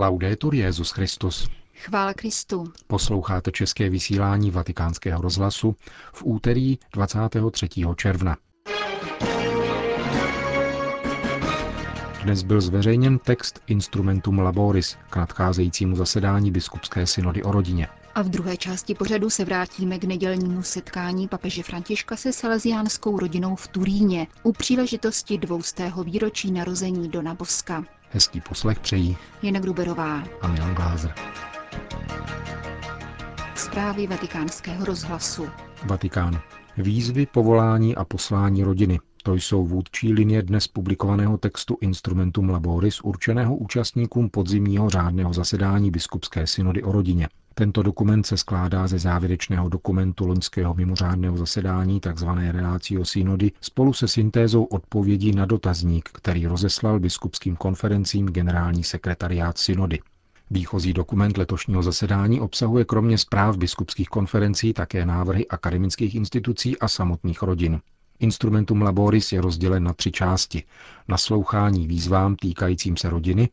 Laudetur Jezus Christus. Chvála Kristu. Posloucháte české vysílání Vatikánského rozhlasu v úterý 23. června. Dnes byl zveřejněn text Instrumentum Laboris k nadcházejícímu zasedání biskupské synody o rodině. A v druhé části pořadu se vrátíme k nedělnímu setkání papeže Františka se salesiánskou rodinou v Turíně u příležitosti dvoustého výročí narození Dona Boska. Hezký poslech přejí Jana Gruberová a Milan Glázer. Zprávy vatikánského rozhlasu. Vatikán. Výzvy, povolání a poslání rodiny. To jsou vůdčí linie dnes publikovaného textu Instrumentum Laboris určeného účastníkům podzimního řádného zasedání biskupské synody o rodině. Tento dokument se skládá ze závěrečného dokumentu loňského mimořádného zasedání tzv. Relácio synody spolu se syntézou odpovědí na dotazník, který rozeslal biskupským konferencím generální sekretariát synody. Výchozí dokument letošního zasedání obsahuje kromě zpráv biskupských konferencí také návrhy akademických institucí a samotných rodin. Instrumentum Laboris je rozdělen na tři části. Naslouchání výzvám týkajícím se rodiny,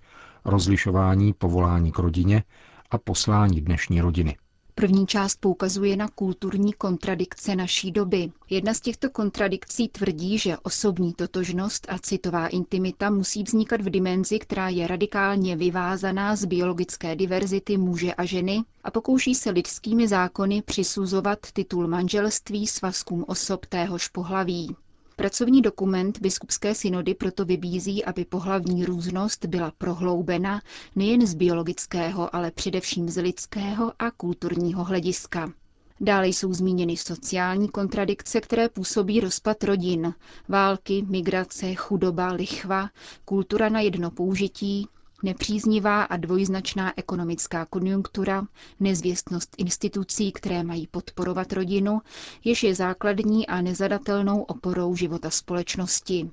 rozlišování povolání k rodině a poslání dnešní rodiny. První část poukazuje na kulturní kontradikce naší doby. Jedna z těchto kontradikcí tvrdí, že osobní totožnost a citová intimita musí vznikat v dimenzi, která je radikálně vyvázaná z biologické diverzity muže a ženy a pokouší se lidskými zákony přisuzovat titul manželství svazkům osob téhož pohlaví. Pracovní dokument biskupské synody proto vybízí, aby pohlavní různost byla prohloubena nejen z biologického, ale především z lidského a kulturního hlediska. Dále jsou zmíněny sociální kontradikce, které působí rozpad rodin, války, migrace, chudoba, lichva, kultura na jedno použití, nepříznivá a dvojznačná ekonomická konjunktura, nezvěstnost institucí, které mají podporovat rodinu, jež je základní a nezadatelnou oporou života společnosti.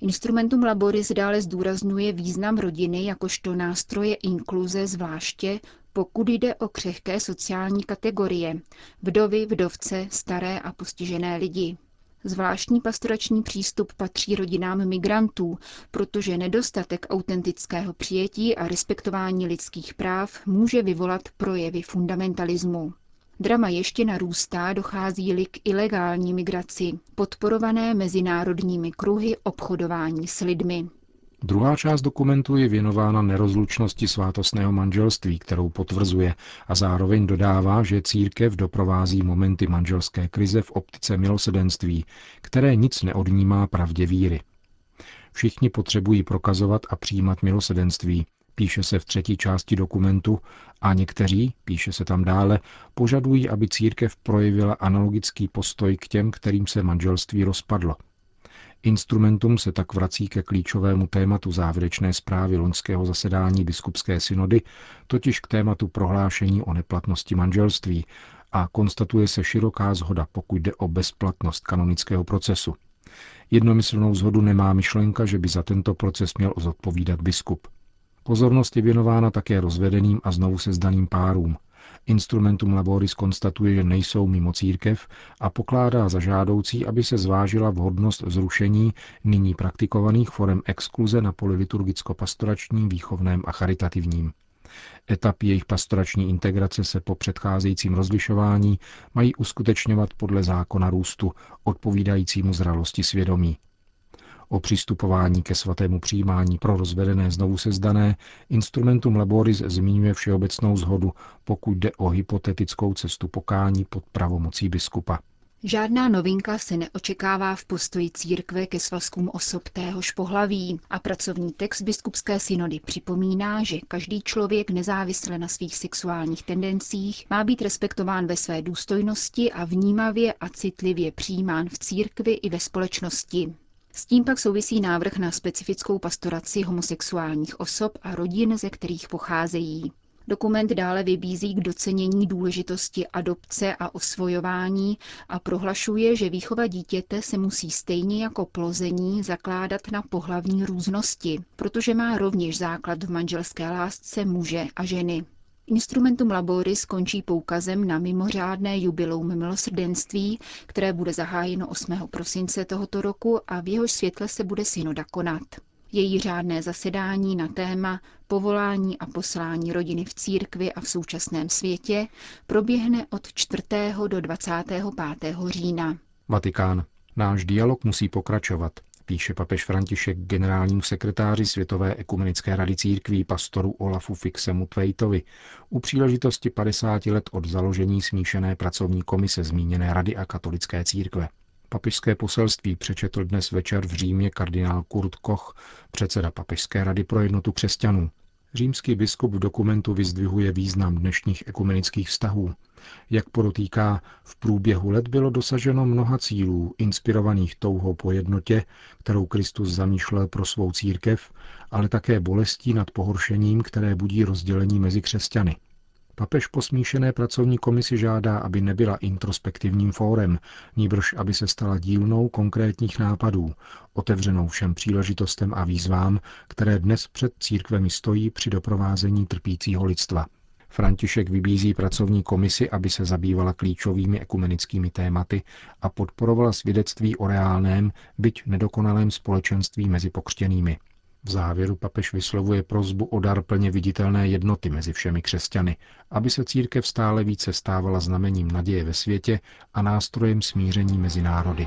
Instrumentum Laboris dále zdůrazňuje význam rodiny jakožto nástroje inkluze zvláště, pokud jde o křehké sociální kategorie, vdovy, vdovce, staré a postižené lidi. Zvláštní pastorační přístup patří rodinám migrantů, protože nedostatek autentického přijetí a respektování lidských práv může vyvolat projevy fundamentalismu. Drama ještě narůstá, dochází-li k ilegální migraci, podporované mezinárodními kruhy obchodování s lidmi. Druhá část dokumentu je věnována nerozlučnosti svátostného manželství, kterou potvrzuje a zároveň dodává, že církev doprovází momenty manželské krize v optice milosedenství, které nic neodnímá pravdě víry. Všichni potřebují prokazovat a přijímat milosedenství, píše se v třetí části dokumentu, a někteří, píše se tam dále, požadují, aby církev projevila analogický postoj k těm, kterým se manželství rozpadlo – Instrumentum se tak vrací ke klíčovému tématu závěrečné zprávy loňského zasedání biskupské synody, totiž k tématu prohlášení o neplatnosti manželství a konstatuje se široká zhoda, pokud jde o bezplatnost kanonického procesu. Jednomyslnou zhodu nemá myšlenka, že by za tento proces měl zodpovídat biskup. Pozornost je věnována také rozvedeným a znovu sezdaným párům – Instrumentum Laboris konstatuje, že nejsou mimo církev a pokládá za žádoucí, aby se zvážila vhodnost zrušení nyní praktikovaných forem exkluze na poli liturgicko-pastoračním, výchovném a charitativním. Etapy jejich pastorační integrace se po předcházejícím rozlišování mají uskutečňovat podle zákona růstu, odpovídajícímu zralosti svědomí o přistupování ke svatému přijímání pro rozvedené znovu sezdané, instrumentum laboris zmiňuje všeobecnou zhodu, pokud jde o hypotetickou cestu pokání pod pravomocí biskupa. Žádná novinka se neočekává v postoji církve ke svazkům osob téhož pohlaví a pracovní text biskupské synody připomíná, že každý člověk nezávisle na svých sexuálních tendencích má být respektován ve své důstojnosti a vnímavě a citlivě přijímán v církvi i ve společnosti. S tím pak souvisí návrh na specifickou pastoraci homosexuálních osob a rodin, ze kterých pocházejí. Dokument dále vybízí k docenění důležitosti adopce a osvojování a prohlašuje, že výchova dítěte se musí stejně jako plození zakládat na pohlavní různosti, protože má rovněž základ v manželské lásce muže a ženy. Instrumentum Laboris končí poukazem na mimořádné jubileum milosrdenství, které bude zahájeno 8. prosince tohoto roku a v jeho světle se bude synoda konat. Její řádné zasedání na téma povolání a poslání rodiny v církvi a v současném světě proběhne od 4. do 25. října. Vatikán. Náš dialog musí pokračovat, píše papež František generálnímu sekretáři Světové ekumenické rady církví pastoru Olafu Fixemu Tvejtovi u příležitosti 50 let od založení smíšené pracovní komise zmíněné rady a katolické církve. Papežské poselství přečetl dnes večer v Římě kardinál Kurt Koch, předseda Papežské rady pro jednotu křesťanů. Římský biskup v dokumentu vyzdvihuje význam dnešních ekumenických vztahů. Jak podotýká, v průběhu let bylo dosaženo mnoha cílů, inspirovaných touhou po jednotě, kterou Kristus zamýšlel pro svou církev, ale také bolestí nad pohoršením, které budí rozdělení mezi křesťany – Papež po smíšené pracovní komisi žádá, aby nebyla introspektivním fórem, níbrž aby se stala dílnou konkrétních nápadů, otevřenou všem příležitostem a výzvám, které dnes před církvemi stojí při doprovázení trpícího lidstva. František vybízí pracovní komisi, aby se zabývala klíčovými ekumenickými tématy a podporovala svědectví o reálném, byť nedokonalém společenství mezi pokřtěnými – v závěru papež vyslovuje prozbu o dar plně viditelné jednoty mezi všemi křesťany, aby se církev stále více stávala znamením naděje ve světě a nástrojem smíření mezi národy.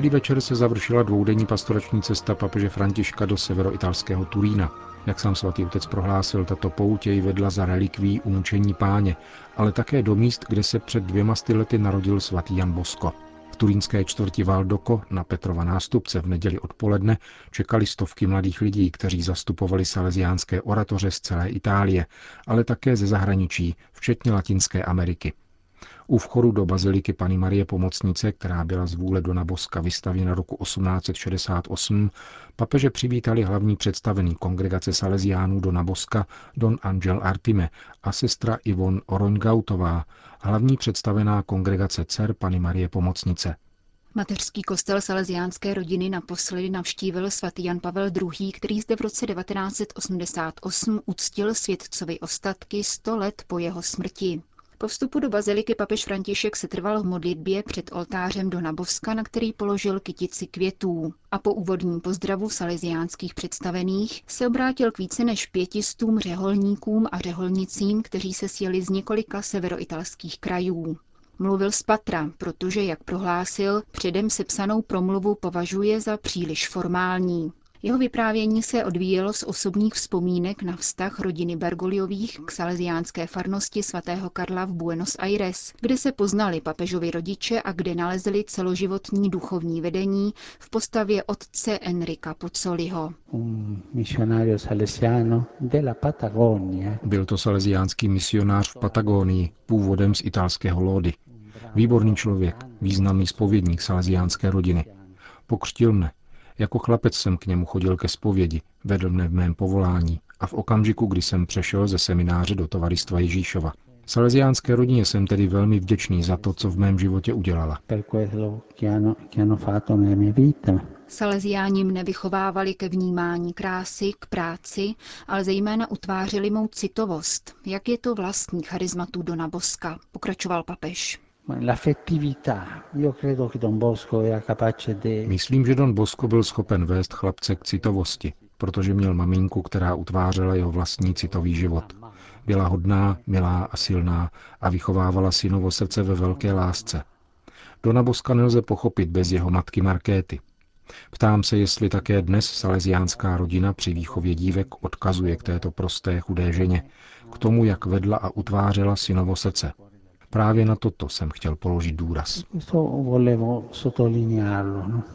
Pondělí večer se završila dvoudenní pastorační cesta papeže Františka do severoitalského Turína. Jak sám svatý otec prohlásil, tato pout jej vedla za relikví umučení páně, ale také do míst, kde se před dvěma lety narodil svatý Jan Bosko. V turínské čtvrti Valdoko na Petrova nástupce v neděli odpoledne čekali stovky mladých lidí, kteří zastupovali salesiánské oratoře z celé Itálie, ale také ze zahraničí, včetně Latinské Ameriky. U vchodu do baziliky Pany Marie Pomocnice, která byla z vůle Dona Boska vystavěna roku 1868, papeže přivítali hlavní představený kongregace Salesiánů Dona Boska, Don Angel Artime a sestra Ivon Oroňgautová, hlavní představená kongregace dcer Pany Marie Pomocnice. Mateřský kostel salesiánské rodiny naposledy navštívil svatý Jan Pavel II., který zde v roce 1988 uctil světcovi ostatky 100 let po jeho smrti. Po vstupu do baziliky papež František se trval v modlitbě před oltářem do Naboska, na který položil kytici květů. A po úvodním pozdravu salesiánských představených se obrátil k více než pětistům řeholníkům a řeholnicím, kteří se sjeli z několika severoitalských krajů. Mluvil z patra, protože, jak prohlásil, předem sepsanou promluvu považuje za příliš formální. Jeho vyprávění se odvíjelo z osobních vzpomínek na vztah rodiny Bergoliových k salesiánské farnosti svatého Karla v Buenos Aires, kde se poznali papežovi rodiče a kde nalezli celoživotní duchovní vedení v postavě otce Enrika Pozzoliho. Byl to salesiánský misionář v Patagónii, původem z italského Lódy. Výborný člověk, významný spovědník salesiánské rodiny. Pokřtil mne, jako chlapec jsem k němu chodil ke zpovědi, vedl mne v mém povolání a v okamžiku, kdy jsem přešel ze semináře do tovaristva Ježíšova. Salesiánské rodině jsem tedy velmi vděčný za to, co v mém životě udělala. Salesiáni mne vychovávali ke vnímání krásy, k práci, ale zejména utvářeli mou citovost, jak je to vlastní charizmatu Dona Boska, pokračoval papež. Myslím, že Don Bosco byl schopen vést chlapce k citovosti, protože měl maminku, která utvářela jeho vlastní citový život. Byla hodná, milá a silná a vychovávala synovo srdce ve velké lásce. Dona Boska nelze pochopit bez jeho matky Markéty. Ptám se, jestli také dnes salesiánská rodina při výchově dívek odkazuje k této prosté chudé ženě, k tomu, jak vedla a utvářela synovo srdce. Právě na toto jsem chtěl položit důraz. No.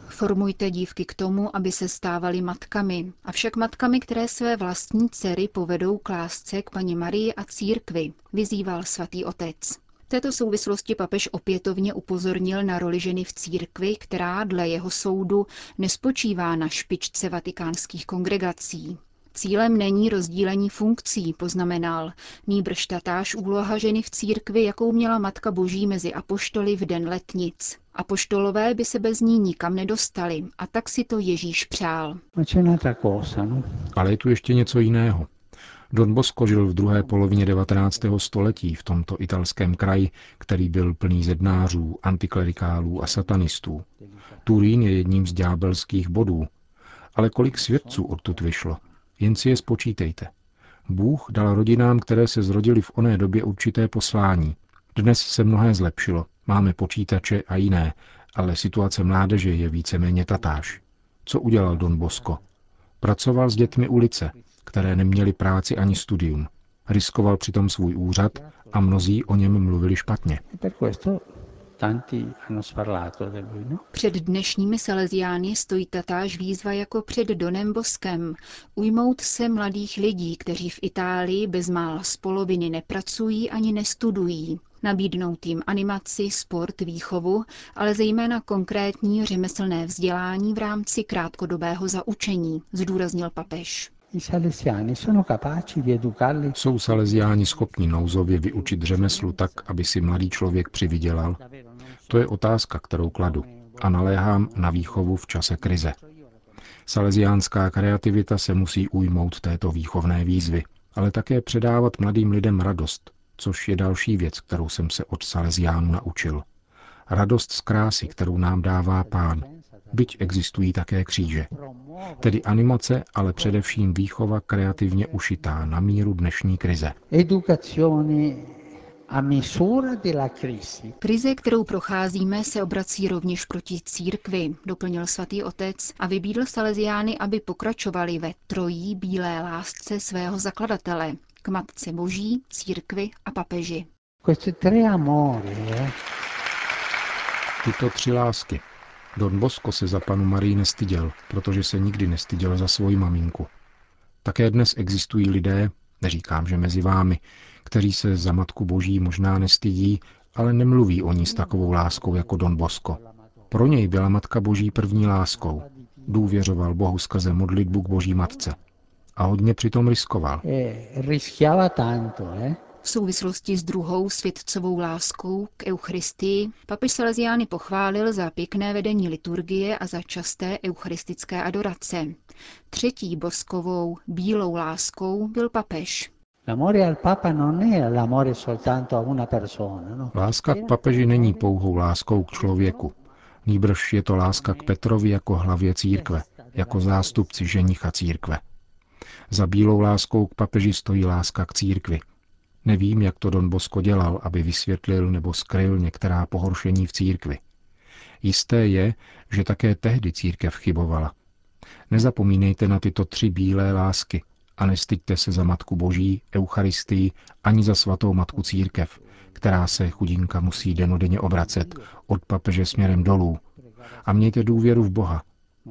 Formujte dívky k tomu, aby se stávaly matkami, avšak matkami, které své vlastní dcery povedou k lásce k paní Marii a církvi, vyzýval svatý otec. V této souvislosti papež opětovně upozornil na roli ženy v církvi, která dle jeho soudu nespočívá na špičce vatikánských kongregací. Cílem není rozdílení funkcí, poznamenal, nýbrž tatáž úloha ženy v církvi, jakou měla Matka Boží mezi apoštoly v den letnic. Apoštolové by se bez ní nikam nedostali a tak si to Ježíš přál. No? Ale je tu ještě něco jiného. Don Bosco žil v druhé polovině 19. století v tomto italském kraji, který byl plný zednářů, antiklerikálů a satanistů. Turín je jedním z ďábelských bodů. Ale kolik svědců odtud vyšlo? Jen si je spočítejte. Bůh dal rodinám, které se zrodily v oné době určité poslání. Dnes se mnohé zlepšilo, máme počítače a jiné, ale situace mládeže je víceméně tatáž. Co udělal Don Bosco? Pracoval s dětmi ulice, které neměly práci ani studium. Riskoval přitom svůj úřad a mnozí o něm mluvili špatně. No? Před dnešními Salesiány stojí tatáž výzva jako před Donem Boskem. Ujmout se mladých lidí, kteří v Itálii bezmála z poloviny nepracují ani nestudují. Nabídnout jim animaci, sport, výchovu, ale zejména konkrétní řemeslné vzdělání v rámci krátkodobého zaučení, zdůraznil papež. Jsou saleziáni schopni nouzově vyučit řemeslu tak, aby si mladý člověk přivydělal? To je otázka, kterou kladu a naléhám na výchovu v čase krize. Salesiánská kreativita se musí ujmout této výchovné výzvy, ale také předávat mladým lidem radost, což je další věc, kterou jsem se od Salesiánů naučil. Radost z krásy, kterou nám dává pán, byť existují také kříže. Tedy animace, ale především výchova kreativně ušitá na míru dnešní krize. Krize, kterou procházíme, se obrací rovněž proti církvi, doplnil svatý otec a vybídl Salesiány, aby pokračovali ve trojí bílé lásce svého zakladatele, k Matce Boží, církvi a papeži. Eh? Tyto tři lásky, Don Bosco se za panu Marii nestyděl, protože se nikdy nestyděl za svoji maminku. Také dnes existují lidé, neříkám, že mezi vámi, kteří se za Matku Boží možná nestydí, ale nemluví o ní s takovou láskou jako Don Bosco. Pro něj byla Matka Boží první láskou. Důvěřoval Bohu skrze modlitbu k Boží Matce. A hodně přitom riskoval. Eh, v souvislosti s druhou světcovou láskou k Eucharistii papež Salesiány pochválil za pěkné vedení liturgie a za časté eucharistické adorace. Třetí boskovou bílou láskou byl papež. No? Láska k papeži není pouhou láskou k člověku. Nýbrž je to láska k Petrovi jako hlavě církve, jako zástupci ženicha církve. Za bílou láskou k papeži stojí láska k církvi, Nevím, jak to Don Bosco dělal, aby vysvětlil nebo skryl některá pohoršení v církvi. Jisté je, že také tehdy církev chybovala. Nezapomínejte na tyto tři bílé lásky a nestyďte se za Matku Boží, Eucharistii ani za svatou Matku Církev, která se chudinka musí denodenně obracet od papeže směrem dolů. A mějte důvěru v Boha.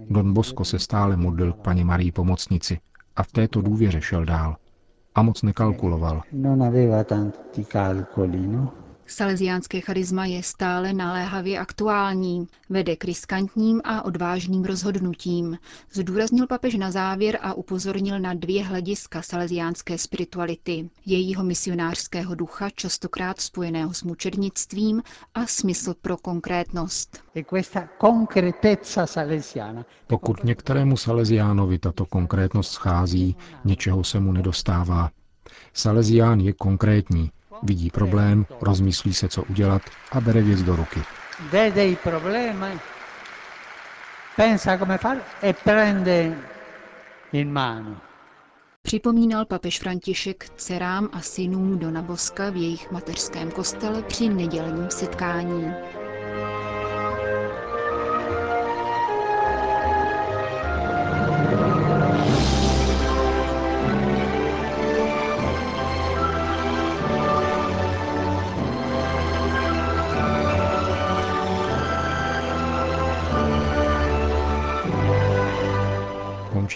Don Bosco se stále modlil k paní Marii pomocnici a v této důvěře šel dál a moc nekalkuloval. Salesiánské charisma je stále naléhavě aktuální, vede k riskantním a odvážným rozhodnutím. Zdůraznil papež na závěr a upozornil na dvě hlediska salesiánské spirituality, jejího misionářského ducha, častokrát spojeného s mučednictvím a smysl pro konkrétnost. E Pokud některému salesiánovi tato konkrétnost schází, něčeho se mu nedostává. Salesián je konkrétní, vidí problém, rozmyslí se, co udělat a bere věc do ruky. Připomínal papež František dcerám a synům Dona Boska v jejich mateřském kostele při nedělním setkání.